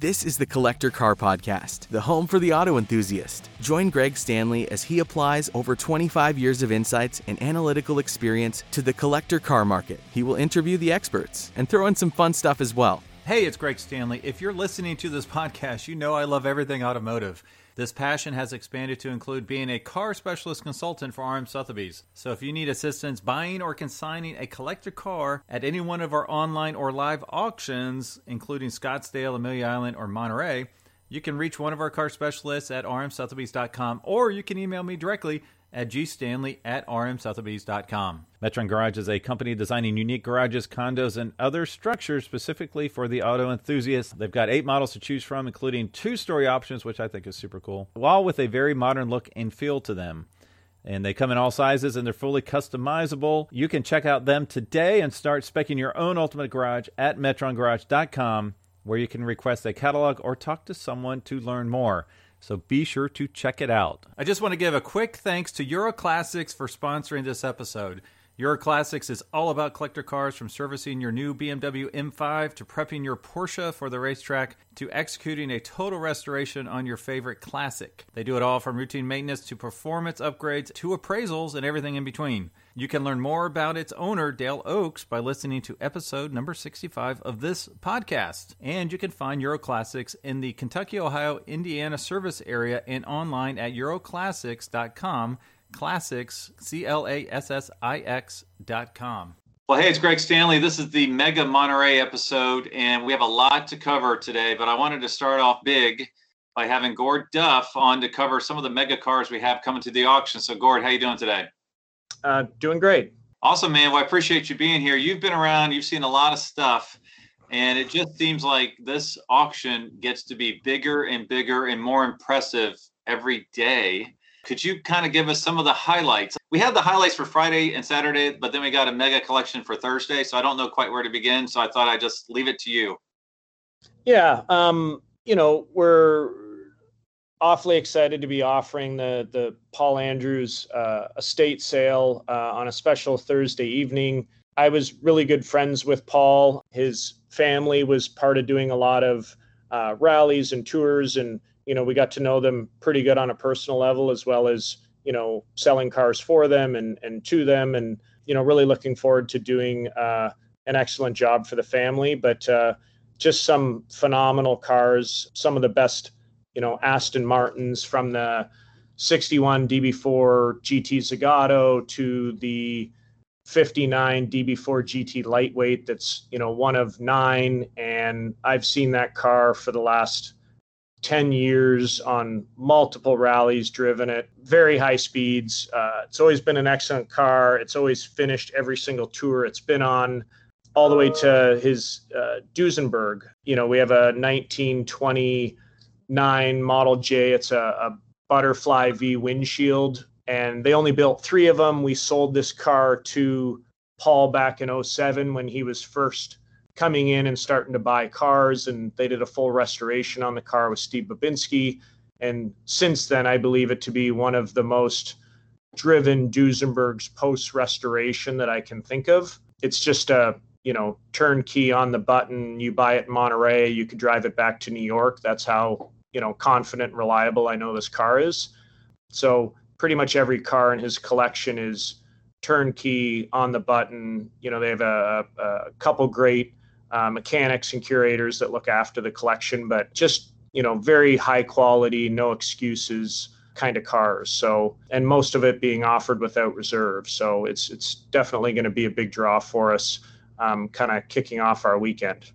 This is the Collector Car Podcast, the home for the auto enthusiast. Join Greg Stanley as he applies over 25 years of insights and analytical experience to the collector car market. He will interview the experts and throw in some fun stuff as well. Hey, it's Greg Stanley. If you're listening to this podcast, you know I love everything automotive. This passion has expanded to include being a car specialist consultant for RM Sotheby's. So if you need assistance buying or consigning a collector car at any one of our online or live auctions, including Scottsdale, Amelia Island, or Monterey, you can reach one of our car specialists at rmsotheby's.com or you can email me directly at gstanley at rmsotheby's.com. Metron Garage is a company designing unique garages, condos, and other structures specifically for the auto enthusiast. They've got eight models to choose from, including two story options, which I think is super cool, while with a very modern look and feel to them. And they come in all sizes and they're fully customizable. You can check out them today and start specking your own ultimate garage at metrongarage.com, where you can request a catalog or talk to someone to learn more so be sure to check it out. I just want to give a quick thanks to Euro Classix for sponsoring this episode. Euro Classix is all about collector cars from servicing your new BMW M5 to prepping your Porsche for the racetrack to executing a total restoration on your favorite classic. They do it all from routine maintenance to performance upgrades to appraisals and everything in between. You can learn more about its owner, Dale Oaks, by listening to episode number 65 of this podcast. And you can find Euro Classix in the Kentucky, Ohio, Indiana service area and online at euroclassix.com classics, C L A S S I X dot com. Well, hey, it's Greg Stanley. This is the Mega Monterey episode, and we have a lot to cover today, but I wanted to start off big by having Gord Duff on to cover some of the mega cars we have coming to the auction. So, Gord, how you doing today? Uh, doing great. Awesome, man. Well, I appreciate you being here. You've been around, you've seen a lot of stuff, and it just seems like this auction gets to be bigger and bigger and more impressive every day. Could you kind of give us some of the highlights? We had the highlights for Friday and Saturday, but then we got a mega collection for Thursday. So I don't know quite where to begin. So I thought I'd just leave it to you. Yeah. Um, you know, we're awfully excited to be offering the the Paul Andrews uh, estate sale uh, on a special Thursday evening. I was really good friends with Paul. His family was part of doing a lot of uh, rallies and tours and you know, we got to know them pretty good on a personal level as well as, you know, selling cars for them and, and to them and, you know, really looking forward to doing uh, an excellent job for the family. But uh, just some phenomenal cars, some of the best, you know, Aston Martins from the 61 DB4 GT Zagato to the 59 DB4 GT lightweight that's, you know, one of nine. And I've seen that car for the last 10 years on multiple rallies, driven at very high speeds. Uh, it's always been an excellent car. It's always finished every single tour it's been on, all the way to his uh, Duesenberg. You know, we have a 1929 Model J. It's a, a butterfly V windshield, and they only built three of them. We sold this car to Paul back in 07 when he was first coming in and starting to buy cars, and they did a full restoration on the car with Steve Babinski. And since then, I believe it to be one of the most driven Duesenbergs post restoration that I can think of. It's just a you know turnkey on the button. You buy it in Monterey, you could drive it back to New York. That's how you know confident, reliable I know this car is. So pretty much every car in his collection is turnkey on the button. You know they have a, a couple great uh, mechanics and curators that look after the collection, but just you know very high quality, no excuses kind of cars. So and most of it being offered without reserve. So it's it's definitely going to be a big draw for us, um, kind of kicking off our weekend.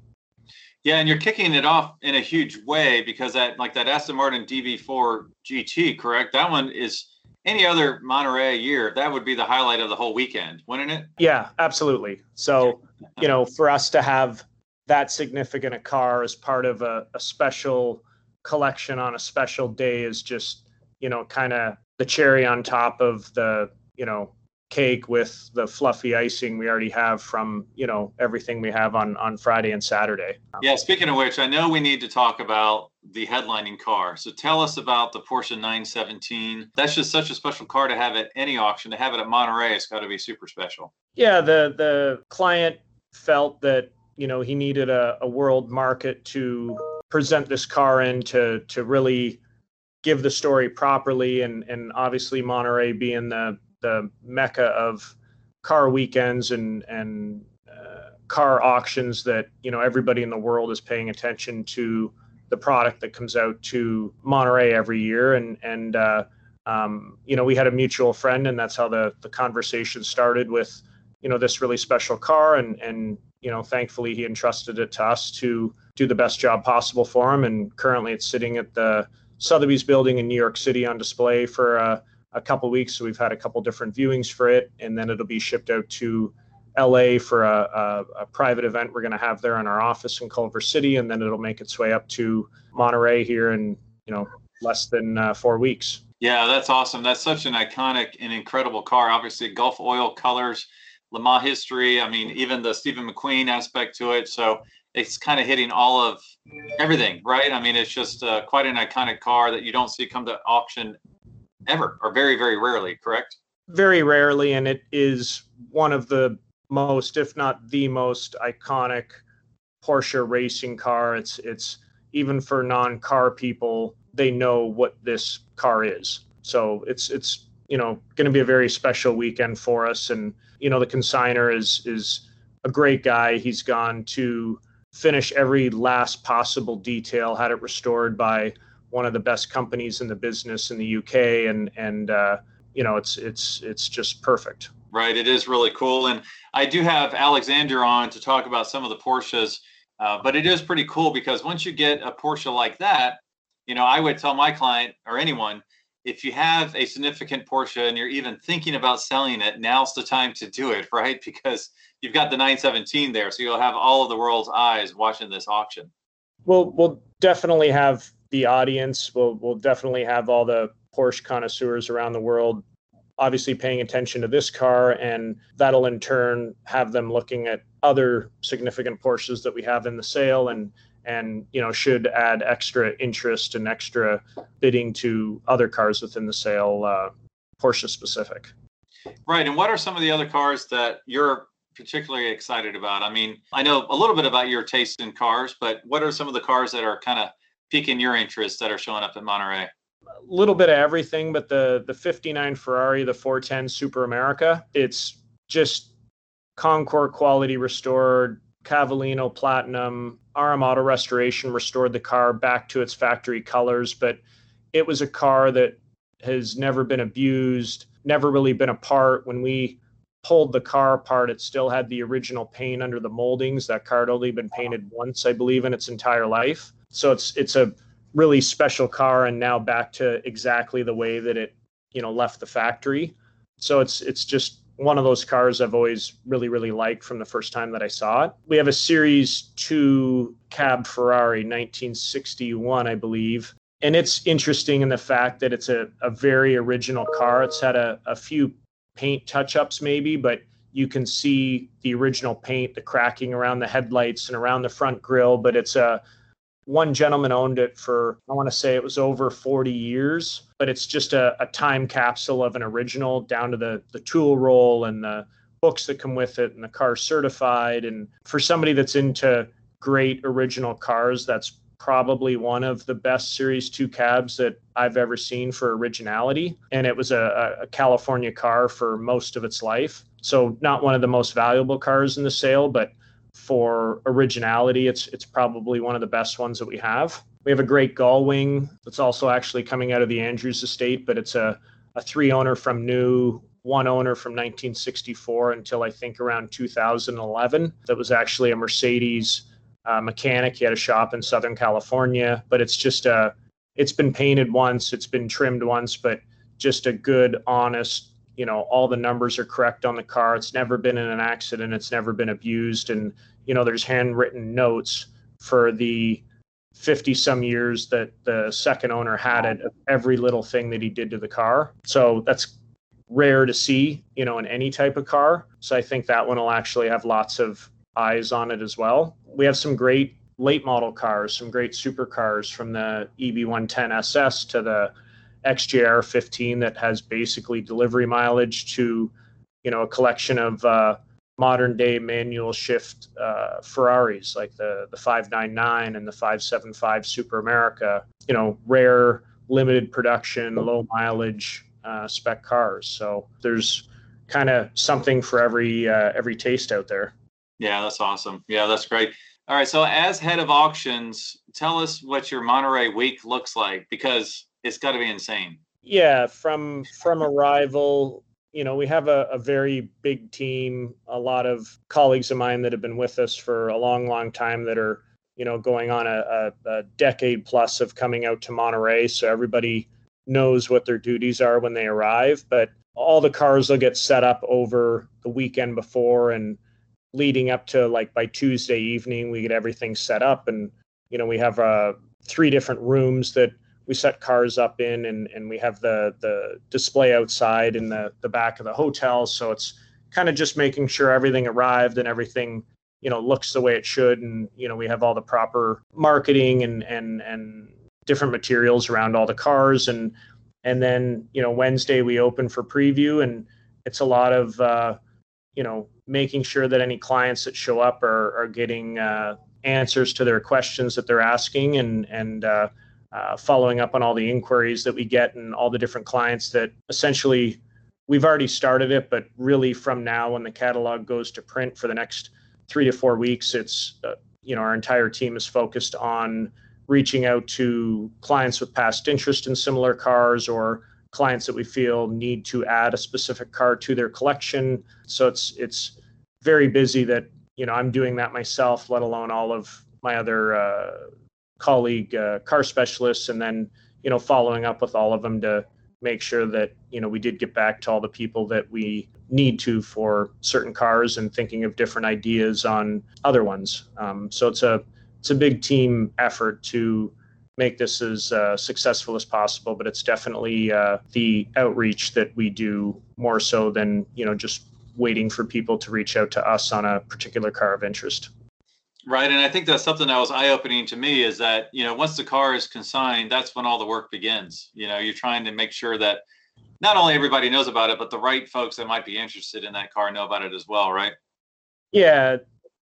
Yeah, and you're kicking it off in a huge way because that like that Aston Martin DB4 GT, correct? That one is any other Monterey year, that would be the highlight of the whole weekend, wouldn't it? Yeah, absolutely. So, you know, for us to have that significant a car as part of a, a special collection on a special day is just, you know, kind of the cherry on top of the, you know, cake with the fluffy icing we already have from you know everything we have on on Friday and Saturday. Yeah, speaking of which, I know we need to talk about the headlining car. So tell us about the Porsche 917. That's just such a special car to have at any auction. To have it at Monterey, it's got to be super special. Yeah, the the client felt that you know he needed a, a world market to present this car in to to really give the story properly and and obviously Monterey being the the mecca of car weekends and and uh, car auctions that you know everybody in the world is paying attention to the product that comes out to Monterey every year. And and uh, um, you know we had a mutual friend and that's how the the conversation started with you know this really special car. And and you know thankfully he entrusted it to us to do the best job possible for him. And currently it's sitting at the Sotheby's building in New York City on display for uh, a couple weeks. So we've had a couple different viewings for it, and then it'll be shipped out to LA for a, a, a private event we're going to have there in our office in Culver City, and then it'll make its way up to Monterey here in you know less than uh, four weeks. Yeah, that's awesome. That's such an iconic and incredible car. Obviously, Gulf oil colors, Le Mans history. I mean, even the Stephen McQueen aspect to it. So it's kind of hitting all of everything, right? I mean, it's just uh, quite an iconic car that you don't see come to auction ever or very, very rarely, correct? Very rarely. And it is one of the most, if not the most iconic Porsche racing car. It's, it's even for non car people, they know what this car is. So it's, it's, you know, going to be a very special weekend for us. And, you know, the consigner is, is a great guy. He's gone to finish every last possible detail, had it restored by one of the best companies in the business in the UK, and and uh, you know it's it's it's just perfect. Right, it is really cool, and I do have Alexander on to talk about some of the Porsches, uh, but it is pretty cool because once you get a Porsche like that, you know I would tell my client or anyone if you have a significant Porsche and you're even thinking about selling it, now's the time to do it, right? Because you've got the 917 there, so you'll have all of the world's eyes watching this auction. We'll we'll definitely have the audience. We'll we'll definitely have all the Porsche connoisseurs around the world obviously paying attention to this car and that'll in turn have them looking at other significant Porsches that we have in the sale and and you know should add extra interest and extra bidding to other cars within the sale uh, Porsche specific. Right, and what are some of the other cars that you're particularly excited about? I mean, I know a little bit about your taste in cars, but what are some of the cars that are kind of piquing your interest that are showing up in Monterey? A little bit of everything, but the the 59 Ferrari, the 410 Super America, it's just Concours quality restored, Cavallino Platinum, RM Auto Restoration restored the car back to its factory colors, but it was a car that has never been abused, never really been apart. When we pulled the car apart, it still had the original paint under the moldings. That car had only been painted once, I believe, in its entire life. So it's it's a really special car, and now back to exactly the way that it you know left the factory. So it's it's just one of those cars I've always really, really liked from the first time that I saw it. We have a Series 2 cab Ferrari, 1961, I believe. And it's interesting in the fact that it's a, a very original car. It's had a, a few paint touch ups, maybe, but you can see the original paint, the cracking around the headlights and around the front grille. But it's a one gentleman owned it for i want to say it was over 40 years but it's just a, a, time capsule of an original down to the the tool roll and the books that come with it and the car certified. And for somebody that's into great original cars that's probably one of the best series 2 cabs that i've ever seen for originality. And it was a, a california car for most of its life. So not one of the most valuable cars in the sale but for originality, it's it's probably one of the best ones that we have. We have a great gull wing that's also actually coming out of the Andrews estate, but it's a, a three owner from new, one owner from 1964 until I think around 2011. That was actually a Mercedes uh, mechanic. He had a shop in Southern California, but it's just a, it's been painted once, it's been trimmed once, but just a good, honest you know all the numbers are correct on the car. It's never been in an accident. It's never been abused. And you know there's handwritten notes for the 50 some years that the second owner had it every little thing that he did to the car. So that's rare to see you know in any type of car. So i think that one will actually have lots of eyes on it as well. We have some great late model cars some great supercars from the eb110 ss to the XJR 15 that has basically delivery mileage to, you know, a collection of uh, modern day manual shift uh, Ferraris like the the 599 and the 575 Super America. You know, rare, limited production, low mileage uh, spec cars. So there's kind of something for every uh, every taste out there. Yeah, that's awesome. Yeah, that's great. All right, so as head of auctions, tell us what your Monterey week looks like because it's got to be insane. Yeah, from from arrival, you know, we have a, a very big team, a lot of colleagues of mine that have been with us for a long, long time that are, you know, going on a, a, a decade plus of coming out to Monterey. So everybody knows what their duties are when they arrive. But all the cars will get set up over the weekend before and leading up to like by Tuesday evening, we get everything set up. And, you know, we have uh, three different rooms that we set cars up in and, and we have the, the display outside in the, the back of the hotel. So it's kind of just making sure everything arrived and everything, you know, looks the way it should. And, you know, we have all the proper marketing and, and, and different materials around all the cars. And, and then, you know, Wednesday we open for preview and it's a lot of, uh, you know, making sure that any clients that show up are, are getting uh, answers to their questions that they're asking and, and, uh, uh, following up on all the inquiries that we get and all the different clients that essentially we've already started it, but really from now when the catalog goes to print for the next three to four weeks, it's uh, you know our entire team is focused on reaching out to clients with past interest in similar cars or clients that we feel need to add a specific car to their collection. So it's it's very busy that you know I'm doing that myself, let alone all of my other uh, colleague uh, car specialists and then you know following up with all of them to make sure that you know we did get back to all the people that we need to for certain cars and thinking of different ideas on other ones. Um, so it's a it's a big team effort to make this as uh, successful as possible but it's definitely uh, the outreach that we do more so than you know just waiting for people to reach out to us on a particular car of interest Right. And I think that's something that was eye opening to me is that, you know, once the car is consigned, that's when all the work begins. You know, you're trying to make sure that not only everybody knows about it, but the right folks that might be interested in that car know about it as well, right? Yeah.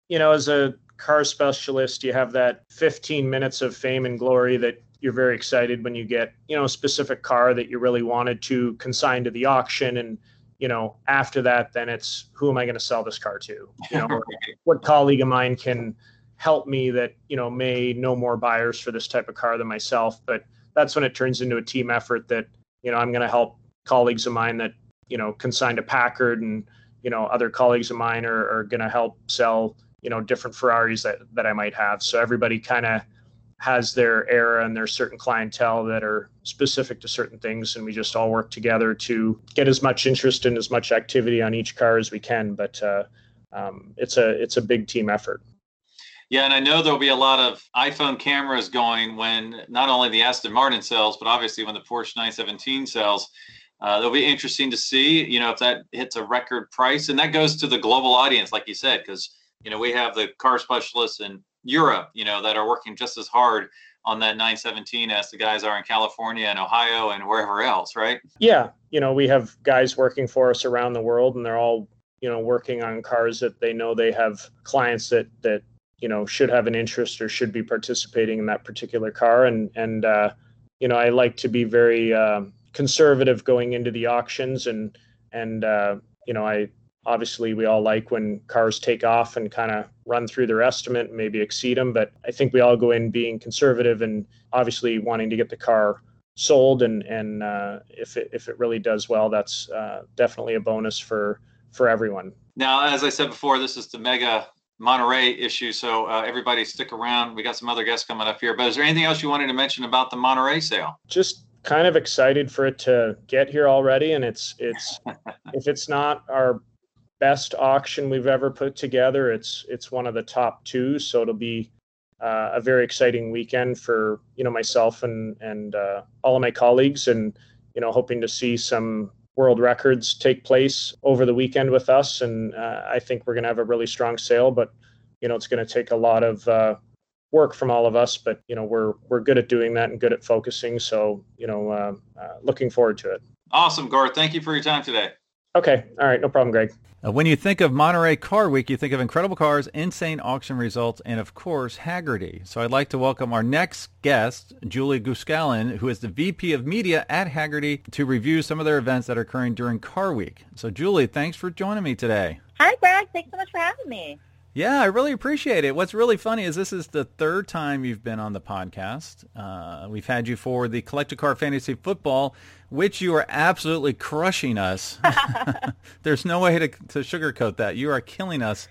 You know, as a car specialist, you have that 15 minutes of fame and glory that you're very excited when you get, you know, a specific car that you really wanted to consign to the auction and you know, after that, then it's who am I going to sell this car to? You know, what colleague of mine can help me that, you know, may know more buyers for this type of car than myself. But that's when it turns into a team effort that, you know, I'm going to help colleagues of mine that, you know, consigned to Packard and, you know, other colleagues of mine are, are going to help sell, you know, different Ferraris that, that I might have. So everybody kind of has their era and there's certain clientele that are specific to certain things and we just all work together to get as much interest and as much activity on each car as we can but uh, um, it's a it's a big team effort. Yeah and i know there'll be a lot of iphone cameras going when not only the aston martin sells but obviously when the porsche 917 sells. Uh, it'll be interesting to see you know if that hits a record price and that goes to the global audience like you said because you know we have the car specialists and Europe, you know, that are working just as hard on that 917 as the guys are in California and Ohio and wherever else, right? Yeah, you know, we have guys working for us around the world, and they're all you know working on cars that they know they have clients that that you know should have an interest or should be participating in that particular car, and and uh, you know I like to be very uh, conservative going into the auctions, and and uh, you know I obviously we all like when cars take off and kind of run through their estimate and maybe exceed them but i think we all go in being conservative and obviously wanting to get the car sold and and uh, if it if it really does well that's uh, definitely a bonus for for everyone. Now as i said before this is the mega monterey issue so uh, everybody stick around. We got some other guests coming up here but is there anything else you wanted to mention about the monterey sale? Just kind of excited for it to get here already and it's it's if it's not our best auction we've ever put together. It's it's one of the top two, so it'll be uh, a very exciting weekend for you know myself and and uh, all of my colleagues, and you know hoping to see some world records take place over the weekend with us. And uh, I think we're going to have a really strong sale, but you know it's going to take a lot of uh, work from all of us. But you know we're we're good at doing that and good at focusing. So you know uh, uh, looking forward to it. Awesome, Gord. Thank you for your time today. Okay. All right. No problem, Greg. Uh, when you think of Monterey Car Week, you think of incredible cars, insane auction results, and of course, Hagerty. So I'd like to welcome our next guest, Julie Gu-Scallen, who is the VP of Media at Hagerty, to review some of their events that are occurring during Car Week. So Julie, thanks for joining me today. Hi, Greg. Thanks so much for having me. Yeah, I really appreciate it. What's really funny is this is the third time you've been on the podcast. Uh, we've had you for the Collector Car Fantasy Football, which you are absolutely crushing us. There's no way to, to sugarcoat that. You are killing us.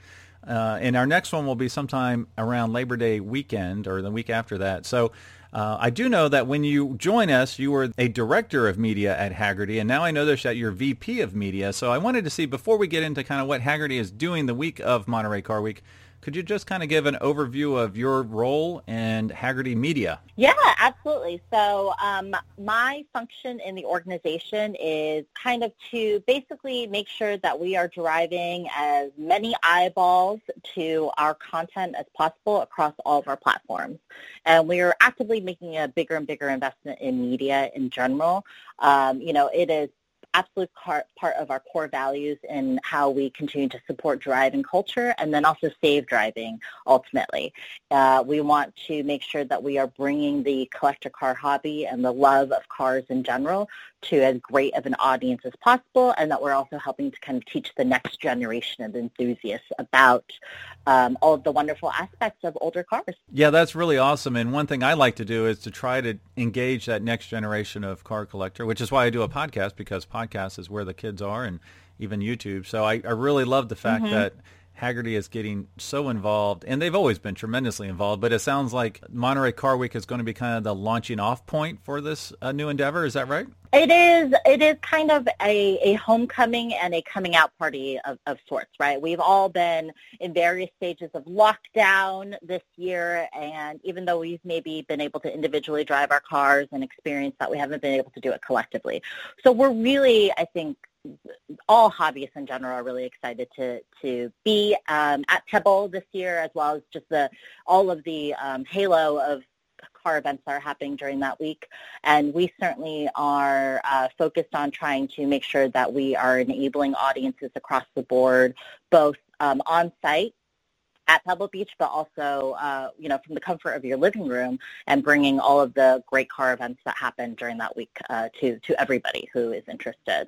Uh, and our next one will be sometime around Labor Day weekend or the week after that. So uh, I do know that when you join us, you were a director of media at Hagerty, and now I know that you're VP of media. So I wanted to see, before we get into kind of what Hagerty is doing the week of Monterey Car Week, could you just kind of give an overview of your role and Hagerty Media? Yeah, absolutely. So um, my function in the organization is kind of to basically make sure that we are driving as many eyeballs to our content as possible across all of our platforms. And we are actively making a bigger and bigger investment in media in general. Um, you know, it is absolute part, of our core values in how we continue to support driving culture and then also save driving ultimately. Uh, we want to make sure that we are bringing the collector car hobby and the love of cars in general to as great of an audience as possible and that we're also helping to kind of teach the next generation of enthusiasts about um, all of the wonderful aspects of older cars. Yeah, that's really awesome. And one thing I like to do is to try to engage that next generation of car collector, which is why I do a podcast because podcast is where the kids are and even YouTube. So I, I really love the fact mm-hmm. that Hagerty is getting so involved, and they've always been tremendously involved. But it sounds like Monterey Car Week is going to be kind of the launching off point for this uh, new endeavor. Is that right? It is. It is kind of a, a homecoming and a coming out party of, of sorts, right? We've all been in various stages of lockdown this year, and even though we've maybe been able to individually drive our cars and experience that, we haven't been able to do it collectively. So we're really, I think, all hobbyists in general are really excited to to be um, at Pebble this year, as well as just the all of the um, halo of car events that are happening during that week. And we certainly are uh, focused on trying to make sure that we are enabling audiences across the board, both um, on site at Pebble Beach, but also, uh, you know, from the comfort of your living room and bringing all of the great car events that happen during that week uh, to, to everybody who is interested.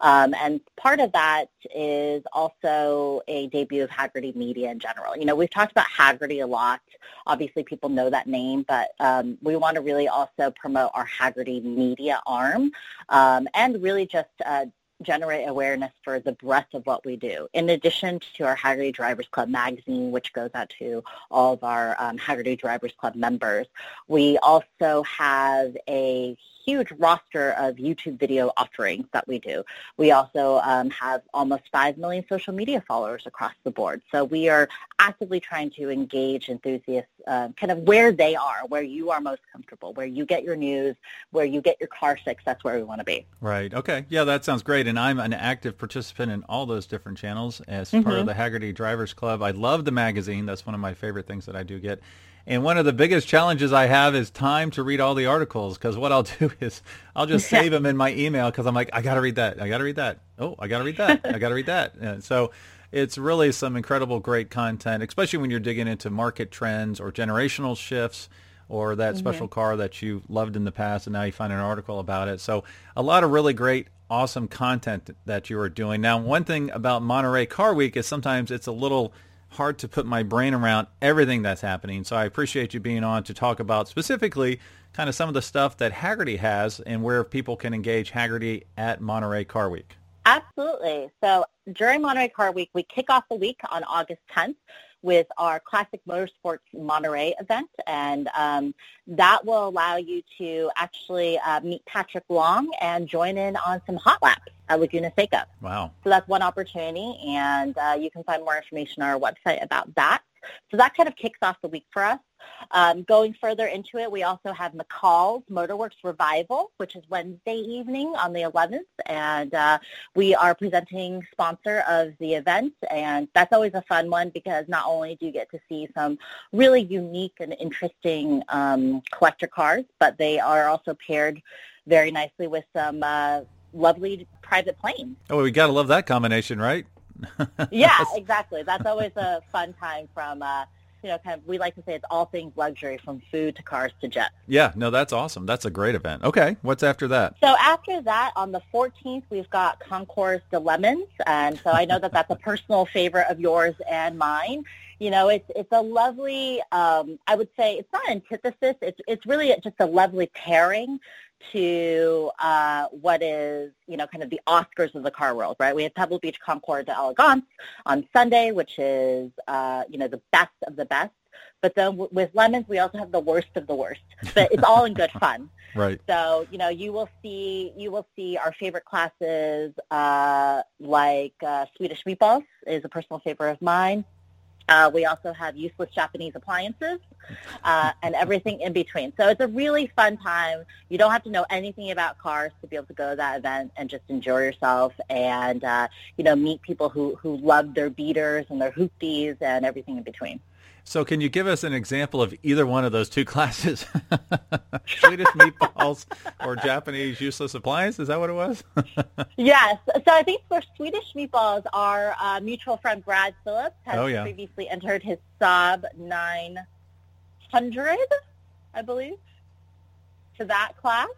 Um, and part of that is also a debut of Hagerty Media in general. You know, we've talked about Hagerty a lot. Obviously, people know that name, but um, we want to really also promote our Hagerty Media arm um, and really just uh, generate awareness for the breadth of what we do. In addition to our Hagerty Drivers Club magazine, which goes out to all of our um, Hagerty Drivers Club members, we also have a huge roster of YouTube video offerings that we do. We also um, have almost 5 million social media followers across the board. So we are actively trying to engage enthusiasts uh, kind of where they are, where you are most comfortable, where you get your news, where you get your car fix. That's where we want to be. Right. Okay. Yeah, that sounds great. And I'm an active participant in all those different channels as mm-hmm. part of mm-hmm. the Hagerty Drivers Club. I love the magazine. That's one of my favorite things that I do get. And one of the biggest challenges I have is time to read all the articles because what I'll do is I'll just save them in my email because I'm like, I got to read that. I got to read that. Oh, I got to read that. I got to read that. And so it's really some incredible, great content, especially when you're digging into market trends or generational shifts or that mm-hmm. special car that you loved in the past and now you find an article about it. So a lot of really great, awesome content that you are doing. Now, one thing about Monterey Car Week is sometimes it's a little – hard to put my brain around everything that's happening. So I appreciate you being on to talk about specifically kind of some of the stuff that Hagerty has and where people can engage Hagerty at Monterey Car Week. Absolutely. So during Monterey Car Week, we kick off the week on August 10th with our Classic Motorsports Monterey event, and um, that will allow you to actually uh, meet Patrick Long and join in on some hot laps at Laguna Seca. Wow. So that's one opportunity, and uh, you can find more information on our website about that. So that kind of kicks off the week for us. Um, going further into it, we also have McCall's Motorworks Revival, which is Wednesday evening on the 11th, and uh, we are presenting sponsor of the event, and that's always a fun one because not only do you get to see some really unique and interesting um, collector cars, but they are also paired very nicely with some uh, lovely private planes. Oh, we got to love that combination, right? yeah, exactly. That's always a fun time from, uh, you know, kind of, we like to say it's all things luxury from food to cars to jets. Yeah, no, that's awesome. That's a great event. Okay, what's after that? So after that, on the 14th, we've got Concours de Lemons. And so I know that that's a personal favorite of yours and mine. You know, it's it's a lovely. Um, I would say it's not antithesis. It's it's really just a lovely pairing to uh, what is, you know, kind of the Oscars of the car world, right? We have Pebble Beach Concours d'Elegance on Sunday, which is, uh, you know, the best of the best. But then w- with lemons, we also have the worst of the worst. But it's all in good fun. Right. So you know, you will see you will see our favorite classes uh, like uh, Swedish meatballs is a personal favorite of mine. Uh, we also have useless Japanese appliances uh, and everything in between. So it's a really fun time. You don't have to know anything about cars to be able to go to that event and just enjoy yourself and, uh, you know, meet people who, who love their beaters and their hoopties and everything in between. So can you give us an example of either one of those two classes? Swedish meatballs or Japanese useless appliance? Is that what it was? yes. So I think for Swedish meatballs, our uh, mutual friend Brad Phillips has Oh, yeah. previously entered his Saab 900, I believe, to that class.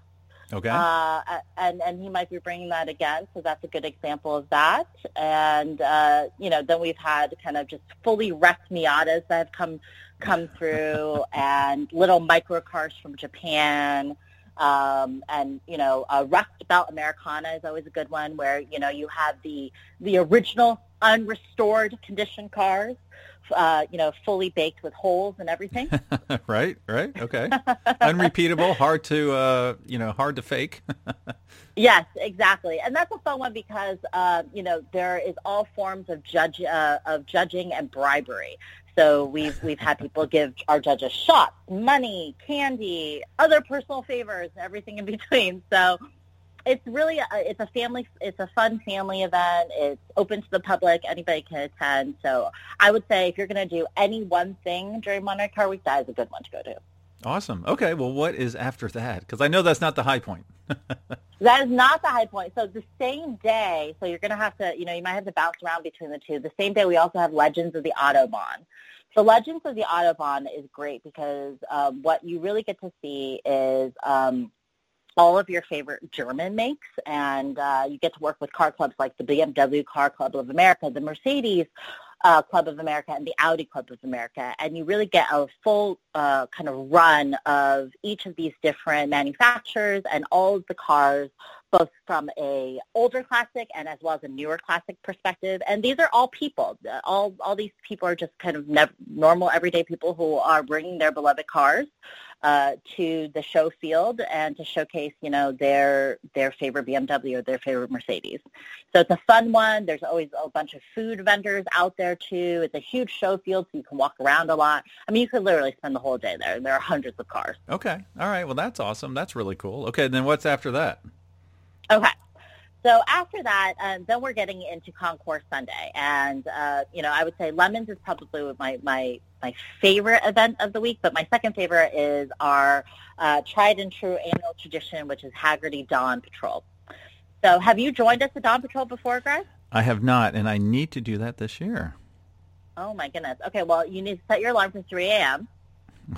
Okay. Uh, and and he might be bringing that again, so that's a good example of that. And uh, you know, then we've had kind of just fully wrecked Miatas that have come come through, and little micro cars from Japan. Um, and you know, a Rust Belt Americana is always a good one, where you know you have the the original unrestored condition cars, uh, you know, fully baked with holes and everything. right, right. Okay. Unrepeatable, hard to uh, you know, hard to fake. Yes, exactly, and that's a fun one because uh, you know there is all forms of judge uh, of judging and bribery. So we've we've had people give our judges shots, money, candy, other personal favors, everything in between. So it's really a, it's a family it's a fun family event. It's open to the public. Anybody can attend. So I would say if you're going to do any one thing during Monterey Car Week, that is a good one to go to. awesome. Okay, well what is after that? Cuz I know that's not the high point. That is not the high point. So the same day, so you're going to have to, you know, you might have to bounce around between the two. The same day, we also have Legends of the Autobahn. So Legends of the Autobahn is great because um, what you really get to see is um, all of your favorite German makes, and uh, you get to work with car clubs like the BMW Car Club of America, the Mercedes uh, Club of America, and the Audi Club of America, and you really get a full uh, kind of run of each of these different manufacturers and all of the cars, both from a older classic and as well as a newer classic perspective. And these are all people. All all these people are just kind of nev- normal, everyday people who are bringing their beloved cars uh, to the show field and to showcase, you know, their their favorite BMW or their favorite Mercedes. So it's a fun one. There's always a bunch of food vendors out there too. It's a huge show field, so you can walk around a lot. I mean, you could literally spend the whole day there. There are hundreds of cars. Okay. All right. Well, that's awesome. That's really cool. Okay, then what's after that? Okay. So after that, um, then we're getting into Concours Sunday, and uh, you know, I would say Lemons is probably my my my favorite event of the week, but my second favorite is our uh, tried and true annual tradition, which is Hagerty Dawn Patrol. So, have you joined us at Dawn Patrol before, Greg? I have not and I need to do that this year. Oh my goodness. Okay, well, you need to set your alarm for 3 a.m.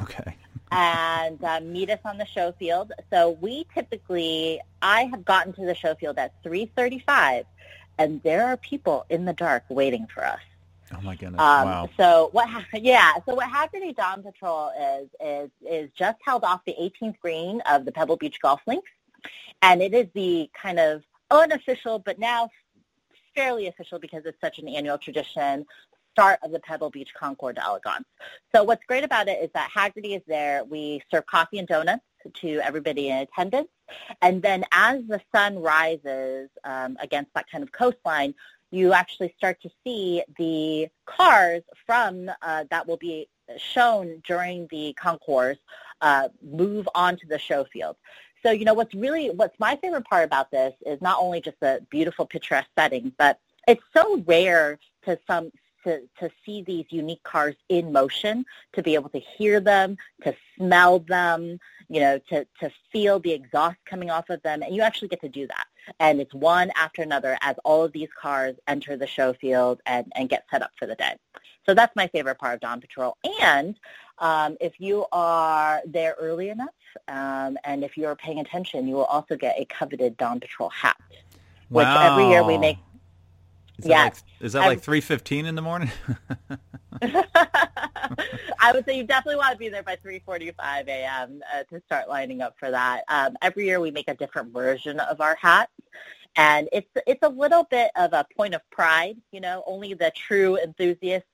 Okay. And uh, meet us on the show field. So we typically, I have gotten to the show field at 3:35, and there are people in the dark waiting for us. Oh my goodness. Um, wow. So what? ha- Yeah. So what Hagerty Dawn Patrol is is is just held off the 18th green of the Pebble Beach Golf Links, and it is the kind of unofficial, but now fairly official because it's such an annual tradition. Start of the Pebble Beach Concours d'Elegance. So what's great about it is that Hagerty is there. We serve coffee and donuts to everybody in attendance, and then as the sun rises um, against that kind of coastline, you actually start to see the cars from uh, that will be shown during the concourse uh, move onto the show field. So, you know, what's really, what's my favorite part about this is not only just the beautiful picturesque setting, but it's so rare to some, to, to see these unique cars in motion, to be able to hear them, to smell them, you know, to, to feel the exhaust coming off of them. And you actually get to do that. And it's one after another as all of these cars enter the show field and, and get set up for the day. So that's my favorite part of Dawn Patrol. And um, if you are there early enough um, and if you're paying attention, you will also get a coveted Dawn Patrol hat, which every year we make. Is that like, is that like 3.15 in the morning? I would say you definitely want to be there by 3:45 a.m. Uh, to start lining up for that. Um, every year we make a different version of our hats, and it's it's a little bit of a point of pride. You know, only the true enthusiasts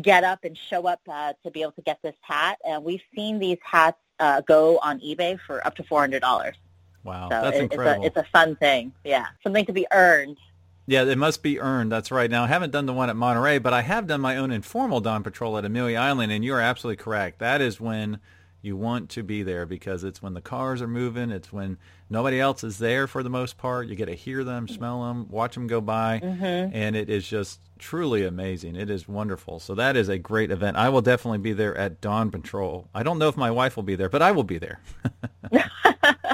get up and show up uh, to be able to get this hat. And we've seen these hats uh, go on eBay for up to four hundred dollars. Wow, so that's it, incredible. It's a, it's a fun thing. Yeah, something to be earned. Yeah, it must be earned. That's right. Now, I haven't done the one at Monterey, but I have done my own informal dawn patrol at Amelia Island, and you are absolutely correct. That is when you want to be there because it's when the cars are moving. It's when nobody else is there for the most part. You get to hear them, smell them, watch them go by, mm-hmm. and it is just truly amazing. It is wonderful. So that is a great event. I will definitely be there at Dawn Patrol. I don't know if my wife will be there, but I will be there.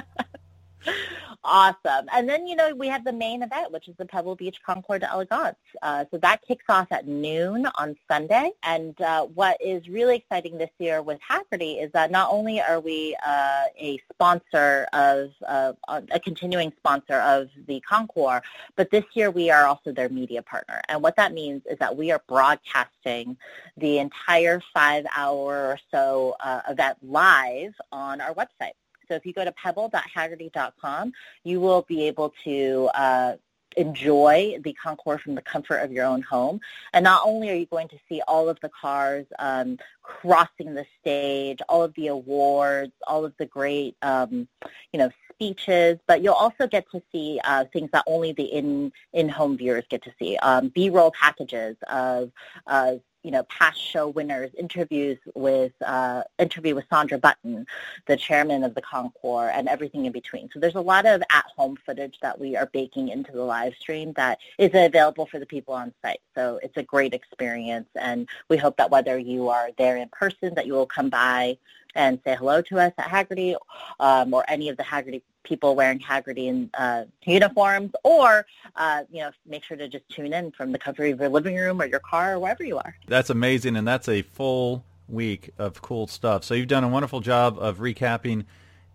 Awesome. And then, you know, we have the main event, which is the Pebble Beach Concours d'Elegance. Uh, so that kicks off at noon on Sunday. And uh, what is really exciting this year with Hagerty is that not only are we uh, a sponsor of, a continuing sponsor of the Concours, but this year we are also their media partner. And what that means is that we are broadcasting the entire five-hour or so uh, event live on our website. So if you go to pebble.hagerty.com, you will be able to uh, enjoy the concours from the comfort of your own home. And not only are you going to see all of the cars um, crossing the stage, all of the awards, all of the great, um, you know, speeches, but you'll also get to see uh, things that only the in in home viewers get to see. Um, B-roll packages of uh, you know, past show winners, interviews with uh, interview with Sandra Button, the chairman of the Concours, and everything in between. So there's a lot of at-home footage that we are baking into the live stream that is available for the people on site. So it's a great experience, and we hope that whether you are there in person, that you will come by and say hello to us at Hagerty um, or any of the Hagerty people wearing Hagerty in, uh, uniforms or, uh, you know, make sure to just tune in from the comfort of your living room or your car or wherever you are. That's amazing, and that's a full week of cool stuff. So you've done a wonderful job of recapping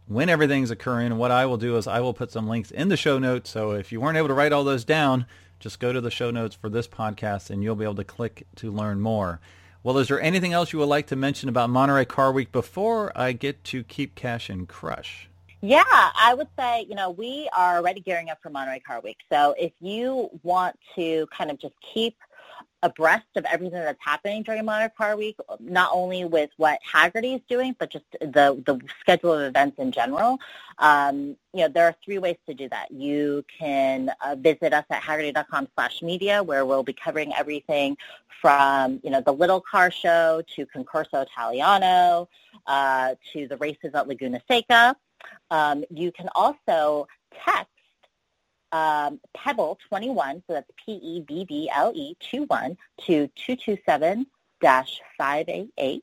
when everything's occurring. What I will do is I will put some links in the show notes. So if you weren't able to write all those down, just go to the show notes for this podcast and you'll be able to click to learn more. Well, is there anything else you would like to mention about Monterey Car Week before I get to Keep Cash and Crush? Yeah, I would say, you know, we are already gearing up for Monterey Car Week. So if you want to kind of just keep – abreast of everything that's happening during Monterey Car Week, not only with what Hagerty is doing, but just the, the schedule of events in general. Um, you know, there are three ways to do that. You can uh, visit us at hagerty.com slash media, where we'll be covering everything from, you know, the Little Car Show to Concorso Italiano uh, to the races at Laguna Seca. Um, you can also text um, Pebble 21, so that's P-E-B-B-L-E 21 to 227-588,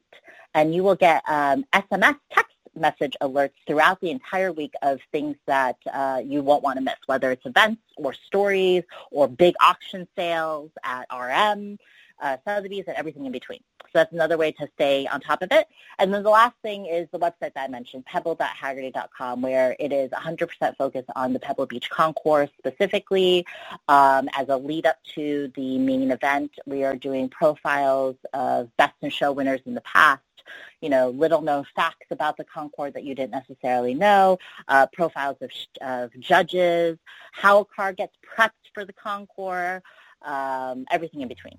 and you will get um, SMS text message alerts throughout the entire week of things that uh, you won't want to miss, whether it's events or stories or big auction sales at RM, uh, Sotheby's, and everything in between. So that's another way to stay on top of it. And then the last thing is the website that I mentioned, pebble.hagerty.com, where it is 100% focused on the Pebble Beach Concours specifically. Um, as a lead up to the main event, we are doing profiles of best in show winners in the past you know, little known facts about the Concours that you didn't necessarily know, uh, profiles of, of judges, how a car gets prepped for the Concours, um, everything in between.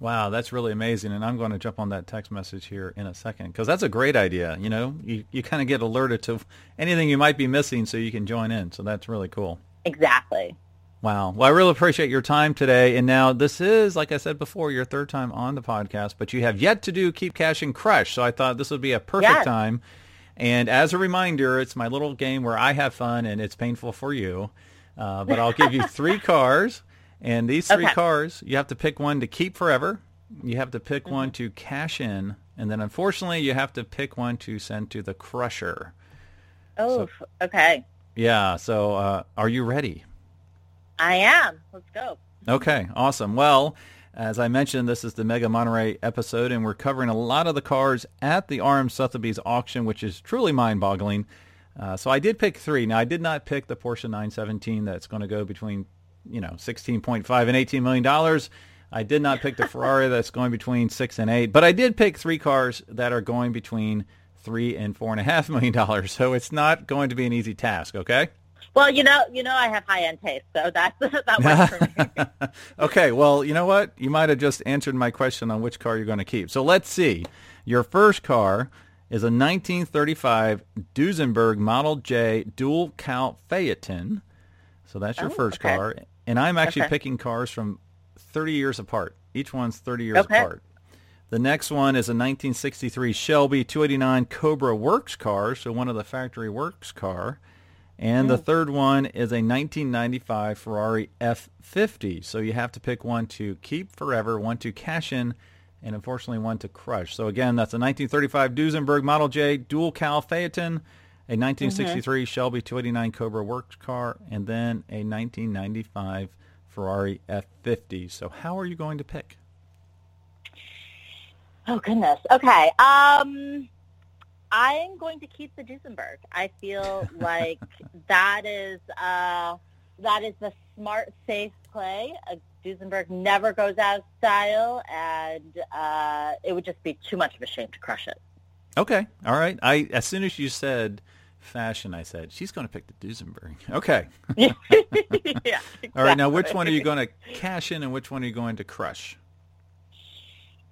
Wow, that's really amazing. And I'm going to jump on that text message here in a second because that's a great idea. You know, you, you kind of get alerted to anything you might be missing so you can join in. So that's really cool. Exactly. Wow. Well, I really appreciate your time today. And now this is, like I said before, your third time on the podcast, but you have yet to do Keep Cash and Crush. So I thought this would be a perfect yes. time. And as a reminder, it's my little game where I have fun and it's painful for you. Uh, but I'll give you three cars and these three okay. cars, you have to pick one to keep forever. You have to pick mm-hmm. one to cash in, and then unfortunately, you have to pick one to send to the crusher. Oh, so, okay. Yeah. So, uh, are you ready? I am. Let's go. Okay, awesome. Well, as I mentioned, this is the Mega Monterey episode, and we're covering a lot of the cars at the RM Sotheby's auction, which is truly mind-boggling. Uh, so I did pick three. Now, I did not pick the Porsche 917 that's going to go between, you know, 16.5 and 18 million dollars. I did not pick the Ferrari that's going between six and eight, but I did pick three cars that are going between three and four and a half million dollars. So it's not going to be an easy task. Okay. Well, you know, you know, I have high end taste, so that's that works for me. okay. Well, you know what? You might have just answered my question on which car you're going to keep. So let's see. Your first car is a 1935 Duesenberg Model J dual cowl Phaeton. So that's your Oh, first okay. car. And I'm actually Okay. picking cars from 30 years apart. Each one's 30 years Okay. apart. The next one is a 1963 Shelby 289 Cobra Works car, so one of the factory works car. And the hmm. third one is a 1995 Ferrari F50. So you have to pick one to keep forever, one to cash in, and unfortunately one to crush. So again, that's a 1935 Duesenberg Model J dual cowl Phaeton, a 1963 Shelby 289 Cobra Works car, and then a 1995 Ferrari F50. So how are you going to pick? Oh goodness. Okay. Um, I'm going to keep the Duesenberg. I feel like that is uh, that is the smart, safe play. Uh, Duesenberg never goes out of style, and uh, it would just be too much of a shame to crush it. Okay. All right. I as soon as you said fashion, I said she's going to pick the Duesenberg. Okay. yeah. All right. Now, which one are you going to cash in, and which one are you going to crush?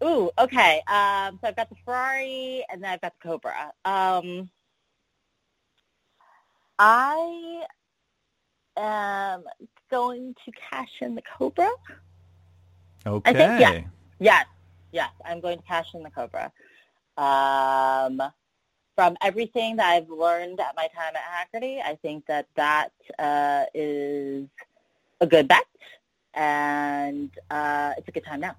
Ooh, okay. Um, so I've got the Ferrari and then I've got the Cobra. Um, I am going to cash in the Cobra. Okay. think, yeah. Yes, yes, I'm going to cash in the Cobra. Um, from everything that I've learned at my time at Hagerty, I think that that uh, is a good bet, and uh, it's a good time now.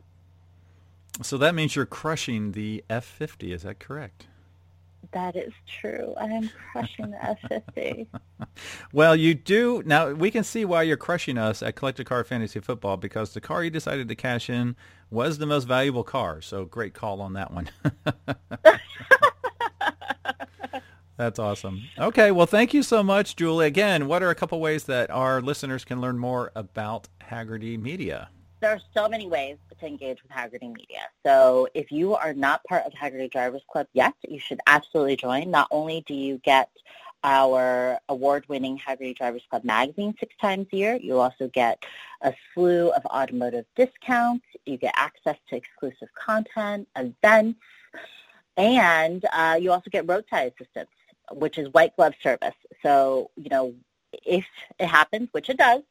So that means you're crushing the F50. Is that correct? That is true. I am crushing the F50. Well, you do now. We can see why you're crushing us at Collector Car Fantasy Football because the car you decided to cash in was the most valuable car. So great call on that one. That's awesome. Okay, well, thank you so much, Julie. Again, what are a couple ways that our listeners can learn more about Hagerty Media? there are so many ways to engage with Hagerty Media. So if you are not part of Hagerty Drivers Club yet, you should absolutely join. Not only do you get our award-winning Hagerty Drivers Club magazine six times a year, you also get a slew of automotive discounts. You get access to exclusive content, events, and uh, you also get roadside assistance, which is white glove service. So, you know, if it happens, which it does,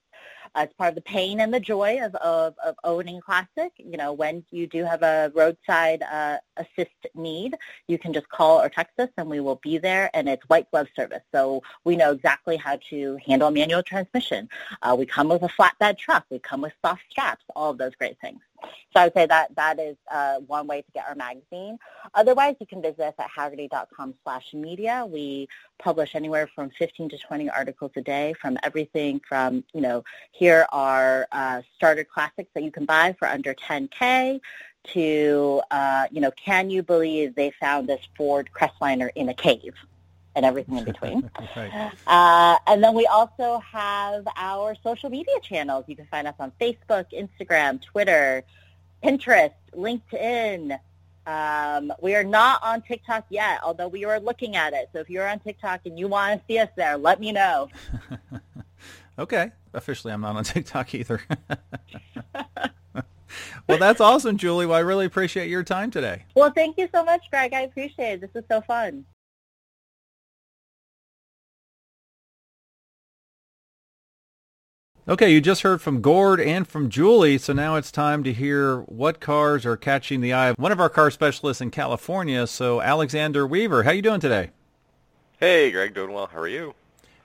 as part of the pain and the joy of, of, of owning classic. You know, when you do have a roadside uh, assist need, you can just call or text us and we will be there and it's white glove service. So we know exactly how to handle manual transmission. Uh, we come with a flatbed truck. We come with soft straps, all of those great things. So I would say that that is uh, one way to get our magazine. Otherwise, you can visit us at hagerty.com slash media. We publish anywhere from 15 to 20 articles a day from everything from, you know, here are uh, starter classics that you can buy for under 10K to, uh, you know, can you believe they found this Ford Crestliner in a cave? And everything in between. Right. Uh, and then we also have our social media channels. You can find us on Facebook, Instagram, Twitter, Pinterest, LinkedIn. Um, we are not on TikTok yet, although we are looking at it. So if you're on TikTok and you want to see us there, let me know. Okay. Officially, I'm not on TikTok either. well, that's awesome, Julie. Well, I really appreciate your time today. Well, thank you so much, Greg. I appreciate it. This was so fun. Okay, you just heard from Gord and from Julie, so now it's time to hear what cars are catching the eye of one of our car specialists in California. So, Alexander Weaver, how you doing today? Hey, Greg, doing well. How are you?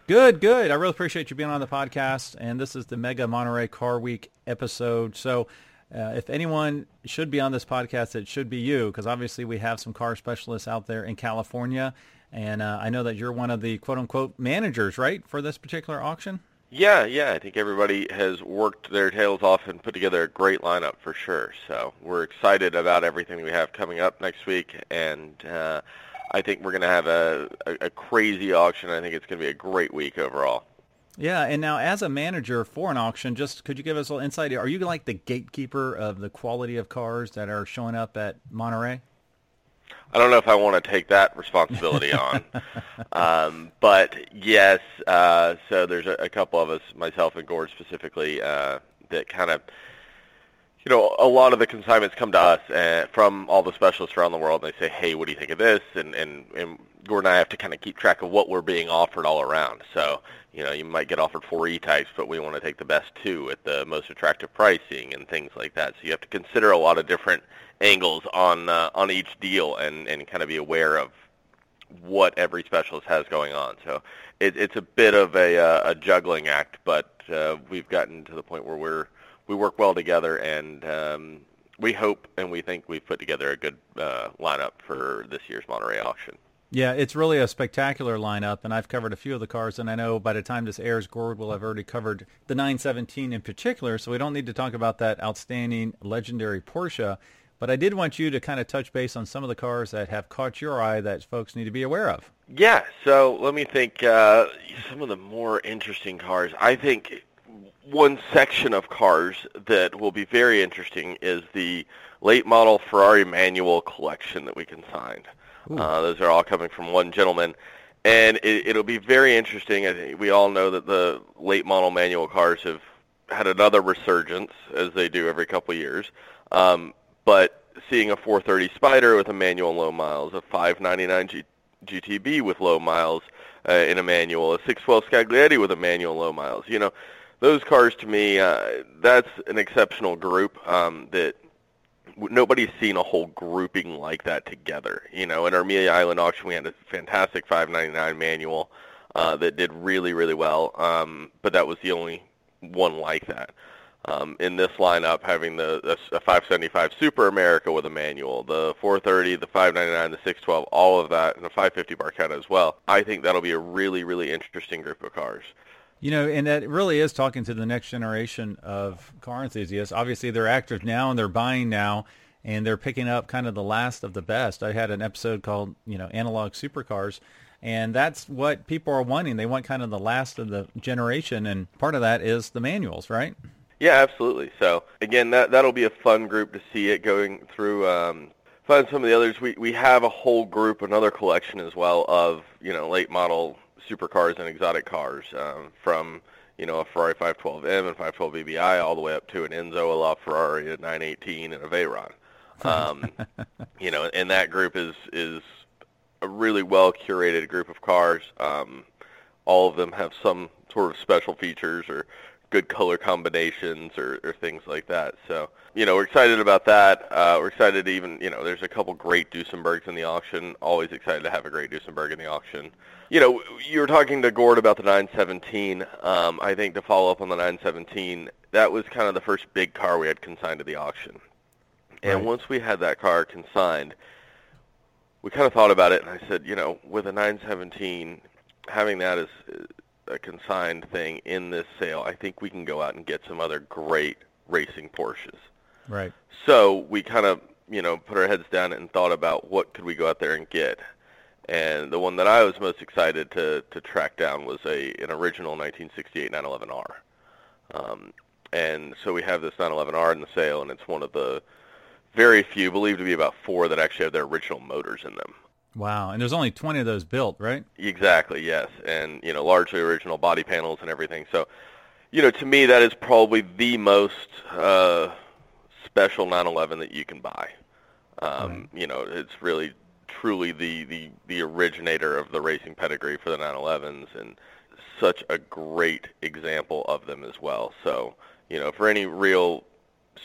Good, good. I really appreciate you being on the podcast, and this is the Mega Monterey Car Week episode. So, uh, if anyone should be on this podcast, it should be you, because obviously we have some car specialists out there in California, and uh, I know that you're one of the quote-unquote managers, right, for this particular auction? Yeah, yeah. I think everybody has worked their tails off and put together a great lineup for sure. So we're excited about everything we have coming up next week, and uh, I think we're going to have a, a, a crazy auction. I think it's going to be a great week overall. Yeah, and now as a manager for an auction, just could you give us a little insight? Are you like the gatekeeper of the quality of cars that are showing up at Monterey? I don't know if I want to take that responsibility on, um, but yes. Uh, so there's a, a couple of us, myself and Gord specifically, uh, that kind of, you know, a lot of the consignments come to us uh, from all the specialists around the world. And they say, "Hey, what do you think of this?" And and and Gordon and I have to kind of keep track of what we're being offered all around. So you know, you might get offered four E-types, but we want to take the best two at the most attractive pricing and things like that. So you have to consider a lot of different angles on uh, on each deal and and kind of be aware of what every specialist has going on. So it, it's a bit of a, uh, a juggling act, but uh, we've gotten to the point where we're we work well together, and um, we hope and we think we've put together a good uh, lineup for this year's Monterey auction. Yeah, it's really a spectacular lineup, and I've covered a few of the cars, and I know by the time this airs, Gord will have already covered the 917 in particular, so we don't need to talk about that outstanding legendary Porsche. But I did want you to kind of touch base on some of the cars that have caught your eye that folks need to be aware of. Yeah, so let me think. Uh, some of the more interesting cars. I think one section of cars that will be very interesting is the late model Ferrari manual collection that we consigned. Uh, those are all coming from one gentleman. And it, it'll be very interesting. We all know that the late model manual cars have had another resurgence, as they do every couple of years. Um, but seeing a 430 Spider with a manual low miles, a 599 G- GTB with low miles uh, in a manual, a 612 Scaglietti with a manual low miles, you know, those cars to me, uh, that's an exceptional group um, that nobody's seen a whole grouping like that together. You know, in our Amelia Island auction, we had a fantastic 599 manual uh, that did really, really well, um, but that was the only one like that. Um, in this lineup, having the, the a 575 Superamerica with a manual, the 430, the 599, the 612, all of that, and the 550 Barchetta as well. I think that'll be a really, really interesting group of cars. You know, and that really is talking to the next generation of car enthusiasts. Obviously, they're active now and they're buying now, and they're picking up kind of the last of the best. I had an episode called, you know, Analog Supercars, and that's what people are wanting. They want kind of the last of the generation, and part of that is the manuals, right? Yeah, absolutely. So again, that that'll be a fun group to see it going through. Um, find some of the others. We we have a whole group, another collection as well of you know late model supercars and exotic cars, um, from you know a Ferrari 512M and 512 BBI all the way up to an Enzo, a LaFerrari, a 918, and a Veyron. Um, you know, and that group is is a really well curated group of cars. Um, all of them have some sort of special features or good color combinations or, or things like that. So, you know, we're excited about that. Uh, we're excited to even, you know, there's a couple great Duesenbergs in the auction. Always excited to have a great Duesenberg in the auction. You know, you were talking to Gord about the 917. Um, I think to follow up on the 917, that was kind of the first big car we had consigned to the auction. And Right. once we had that car consigned, we kind of thought about it, and I said, you know, with a 917, having that as a consigned thing in this sale, I think we can go out and get some other great racing Porsches. Right. So we kind of, you know, put our heads down and thought about what could we go out there and get. And the one that I was most excited to to track down was a an original 1968 911R. Um, and so we have this 911R in the sale, and it's one of the very few, believed to be about four, that actually have their original motors in them. Wow. And there's only 20 of those built, right? Exactly, yes, and you know, largely original body panels and everything. So, you know, to me, that is probably the most uh, special 911 that you can buy. Um, You know, it's really, truly the, the the originator of the racing pedigree for the 911s, and such a great example of them as well. So, you know, for any real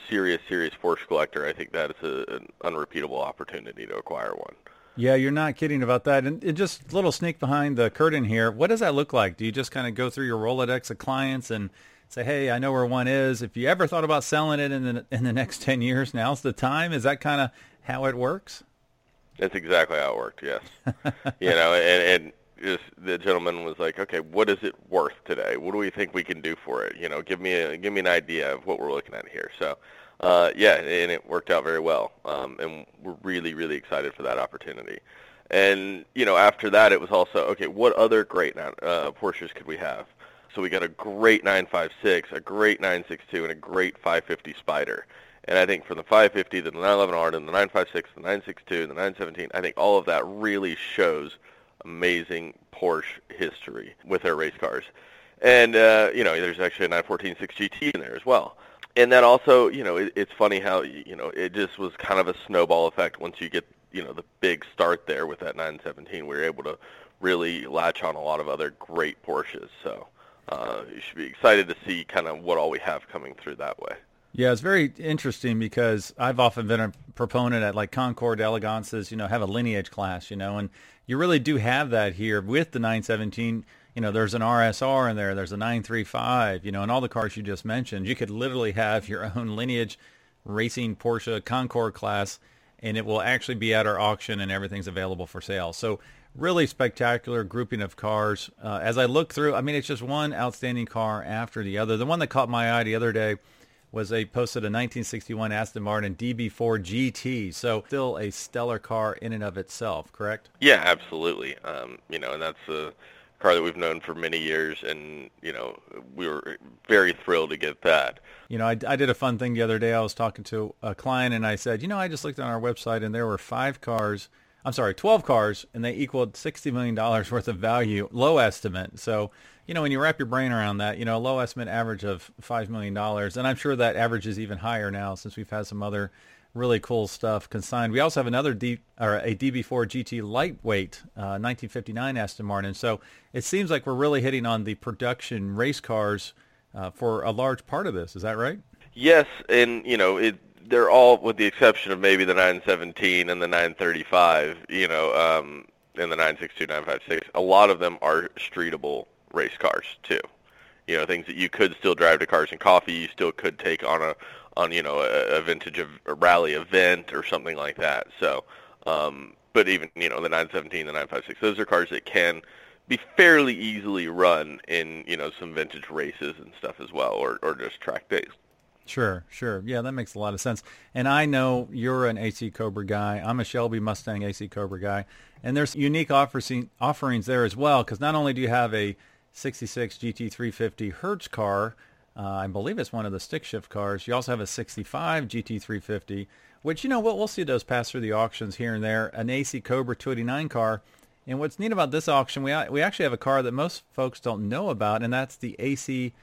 serious, serious Porsche collector, I think that is a, an unrepeatable opportunity to acquire one. Yeah, you're not kidding about that. And, and just little sneak behind the curtain here. What does that look like? Do you just kind of go through your Rolodex of clients and say, "Hey, I know where one is. If you ever thought about selling it in the in the next 10 years, now's the time." Is that kind of how it works? That's exactly how it worked. Yes, you know, and, and just the gentleman was like, okay, what is it worth today? What do we think we can do for it? You know, give me a give me an idea of what we're looking at here. So, uh, yeah, and it worked out very well, um, and we're really really excited for that opportunity. And you know, after that, it was also okay. What other great uh, Porsches could we have? So we got a great 956, a great 962, and a great 550 Spyder. And I think from the 550 to the 911R to the 956, the 962, the 917, I think all of that really shows amazing Porsche history with their race cars. And, uh, you know, there's actually a 914 6GT in there as well. And then also, you know, it, it's funny how, you know, it just was kind of a snowball effect once you get, you know, the big start there with that 917. We were able to really latch on a lot of other great Porsches. So uh, you should be excited to see kind of what all we have coming through that way. Yeah, it's very interesting because I've often been a proponent at like Concours d'Elegances, you know, have a lineage class, you know, and you really do have that here with the 917. You know, there's an RSR in there, there's a 935, you know, and all the cars you just mentioned. You could literally have your own lineage racing Porsche Concord class, and it will actually be at our auction, and everything's available for sale. So really spectacular grouping of cars. Uh, as I look through, I mean, it's just one outstanding car after the other. The one that caught my eye the other day was a posted a 1961 Aston Martin DB4 GT. So still a stellar car in and of itself, correct? Yeah, absolutely. Um, you know, and that's a car that we've known for many years, and you know, we were very thrilled to get that. You know, I, I did a fun thing the other day. I was talking to a client, and I said, you know, I just looked on our website, and there were five cars. I'm sorry, 12 cars, and they equaled $60 million worth of value, low estimate. So you know, when you wrap your brain around that, you know, a low estimate average of $5 million, and I'm sure that average is even higher now since we've had some other really cool stuff consigned. We also have another D, or a DB4 GT lightweight uh, 1959 Aston Martin. So it seems like we're really hitting on the production race cars uh, for a large part of this. Is that right? Yes, and you know, it, they're all, with the exception of maybe the 917 and the 935, you know, um, and the 962, 956, a lot of them are streetable race cars too. You know, things that you could still drive to Cars and Coffee, you still could take on a on you know a, a vintage of a rally event or something like that. So, um, but even you know the 917, the 956, those are cars that can be fairly easily run in you know some vintage races and stuff as well, or or just track days. Sure, sure. Yeah, that makes a lot of sense. And I know you're an AC Cobra guy. I'm a Shelby Mustang AC Cobra guy. And there's unique offerings there as well because not only do you have a 66 GT350 Hertz car. Uh, I believe it's one of the stick shift cars. You also have a 65 GT350, which, you know, we'll, we'll see those pass through the auctions here and there. An AC Cobra 289 car. And what's neat about this auction, we, we actually have a car that most folks don't know about, and that's the AC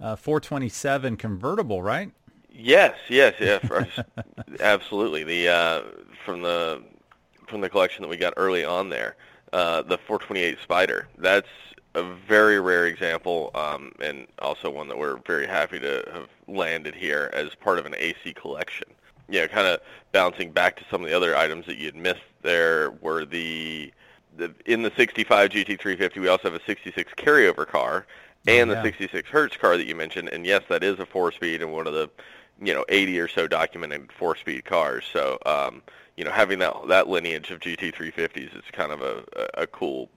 uh, 427 convertible, right? Yes, yes, yes, absolutely. The uh, from the from the collection that we got early on there, uh, the 428 Spider. That's a very rare example, um, and also one that we're very happy to have landed here as part of an AC collection. Yeah, kind of bouncing back to some of the other items that you'd missed there were the, the in the 65 GT350. We also have a 66 carryover car and oh, yeah. the 66 Hertz car that you mentioned. And yes, that is a four-speed and one of the you know 80 or so documented four-speed cars. So um, you know having that that lineage of GT350s is kind of a, a, a cool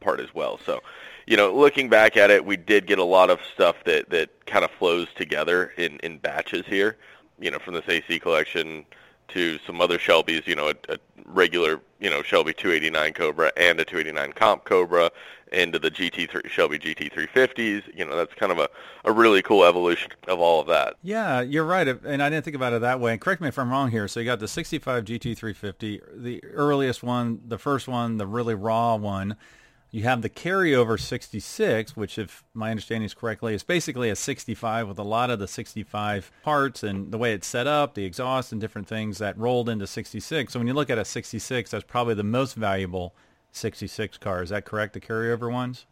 part as well. So, you know, looking back at it, we did get a lot of stuff that that kind of flows together in in batches here. You know, from this AC collection to some other Shelbys, you know, a, a regular, you know, Shelby 289 Cobra and a 289 Comp Cobra into the GT3 Shelby GT350s. You know, that's kind of a, a really cool evolution of all of that. Yeah, you're right. And I didn't think about it that way. And correct me if I'm wrong here. So you got the 65 GT350, the earliest one, the first one, the really raw one. You have the carryover 66, which if my understanding is correctly, is basically a 65 with a lot of the 65 parts and the way it's set up, the exhaust and different things that rolled into 66. So when you look at a 66, that's probably the most valuable 66 car. Is that correct, the carryover ones?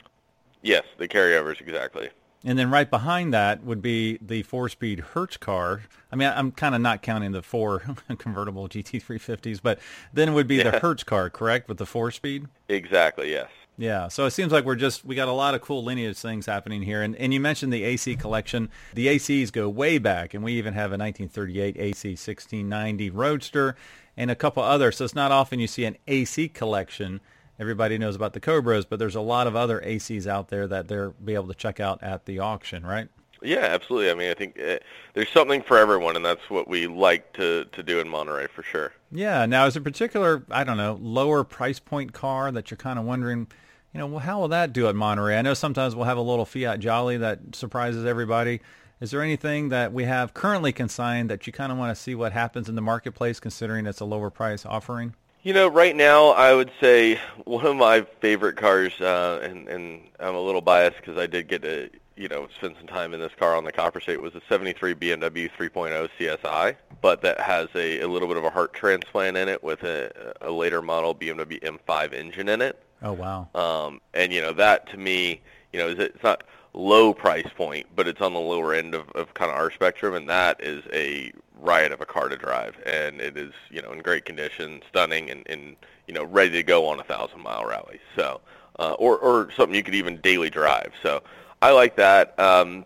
Yes, the carryovers, exactly. And then right behind that would be the four-speed Hertz car. I mean, I'm kind of not counting the four convertible GT350s, but then it would be yeah. the Hertz car, correct, with the four-speed? Exactly, yes. Yeah, so it seems like we're just we got a lot of cool lineage things happening here, and and you mentioned the AC collection. The ACs go way back, and we even have a 1938 AC 1690 Roadster and a couple others. So it's not often you see an AC collection everybody knows about the Cobras, but there's a lot of other ACs out there that they'll be able to check out at the auction, right? Yeah, absolutely. I mean, I think uh, there's something for everyone, and that's what we like to, to do in Monterey for sure. Yeah. Now, is a particular, I don't know, lower price point car that you're kind of wondering, you know, well, how will that do at Monterey? I know sometimes we'll have a little Fiat Jolly that surprises everybody. Is there anything that we have currently consigned that you kind of want to see what happens in the marketplace, considering it's a lower price offering? You know, right now I would say one of my favorite cars, uh, and, and I'm a little biased because I did get to you know, spend some time in this car on the Copperstate was a 73 BMW 3.0 CSI, but that has a, a little bit of a heart transplant in it with a, a later model BMW M5 engine in it. Oh wow! Um, and you know that to me, you know, is it's not low price point, but it's on the lower end of, of kind of our spectrum, and that is a riot of a car to drive, and it is you know in great condition, stunning, and, and you know ready to go on a thousand mile rally. So, uh, or or something you could even daily drive. So I like that. Um,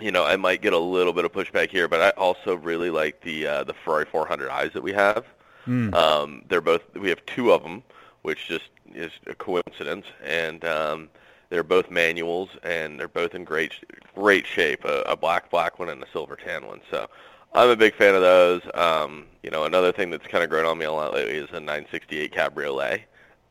you know, I might get a little bit of pushback here, but I also really like the uh, the Ferrari 400is that we have. Mm. Um, they're both. We have two of them, which just is a coincidence, and um, they're both manuals, and they're both in great great shape. A, a black black one and a silver tan one. So I'm a big fan of those. Um, you know, another thing that's kind of grown on me a lot lately is a 968 Cabriolet,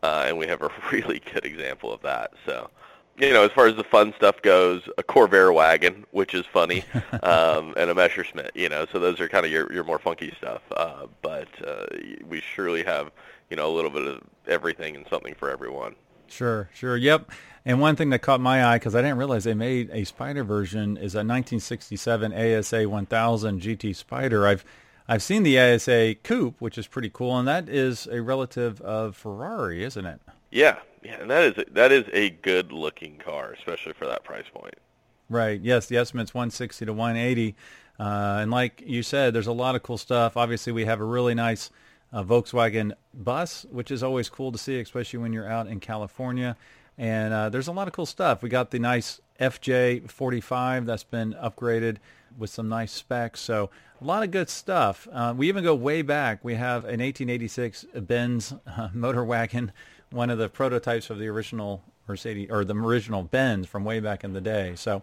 uh, and we have a really good example of that. So you know, as far as the fun stuff goes, a Corvair wagon, which is funny, um, and a Messerschmitt. You know, so those are kind of your your more funky stuff. Uh, but uh, we surely have you know a little bit of everything and something for everyone. Sure, sure, yep. And one thing that caught my eye because I didn't realize they made a Spider version is a 1967 ASA 1000 GT Spider. I've I've seen the ASA Coupe, which is pretty cool, and that is a relative of Ferrari, isn't it? Yeah, yeah, and that is that is a good looking car, especially for that price point. Right. Yes, the estimate's 160 to 180, uh, and like you said, there's a lot of cool stuff. Obviously, we have a really nice uh, Volkswagen bus, which is always cool to see, especially when you're out in California. And uh, there's a lot of cool stuff. We got the nice FJ45 that's been upgraded with some nice specs. So a lot of good stuff. Uh, we even go way back. We have an 1886 Benz uh, motor wagon one of the prototypes of the original Mercedes or the original Benz from way back in the day. So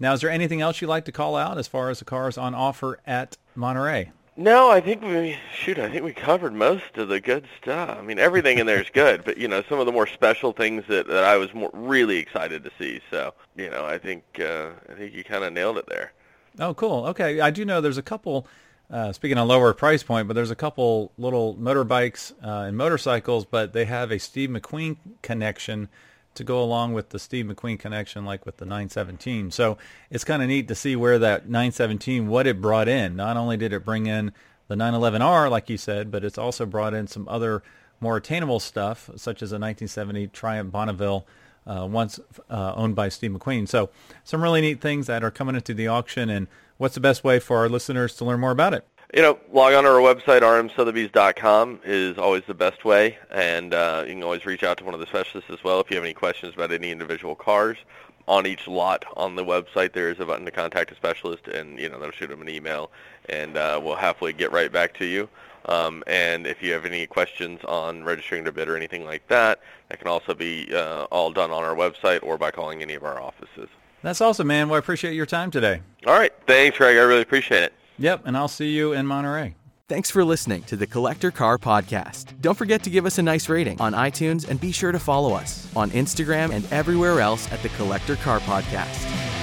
now, is there anything else you'd like to call out as far as the cars on offer at Monterey? No, I think we shoot. I think we covered most of the good stuff. I mean, everything in there is good, but you know, some of the more special things that, that I was more really excited to see. So, you know, I think uh, I think you kind of nailed it there. Oh, cool. Okay, I do know there's a couple uh, speaking of lower price point, but there's a couple little motorbikes uh, and motorcycles, but they have a Steve McQueen connection to go along with the Steve McQueen connection, like with the 917. So it's kind of neat to see where that 917, what it brought in. Not only did it bring in the 911R, like you said, but it's also brought in some other more attainable stuff, such as a 1970 Triumph Bonneville, uh, once uh, owned by Steve McQueen. So some really neat things that are coming into the auction and what's the best way for our listeners to learn more about it? You know, log on to our website, rmsotheby's.com is always the best way, and uh, you can always reach out to one of the specialists as well if you have any questions about any individual cars. On each lot on the website, there is a button to contact a specialist, and you know they'll shoot them an email, and uh, we'll happily get right back to you. Um, and if you have any questions on registering to bid or anything like that, that can also be uh, all done on our website or by calling any of our offices. That's awesome, man. Well, I appreciate your time today. All right. Thanks, Greg. I really appreciate it. Yep. And I'll see you in Monterey. Thanks for listening to the Collector Car Podcast. Don't forget to give us a nice rating on iTunes and be sure to follow us on Instagram and everywhere else at the Collector Car Podcast.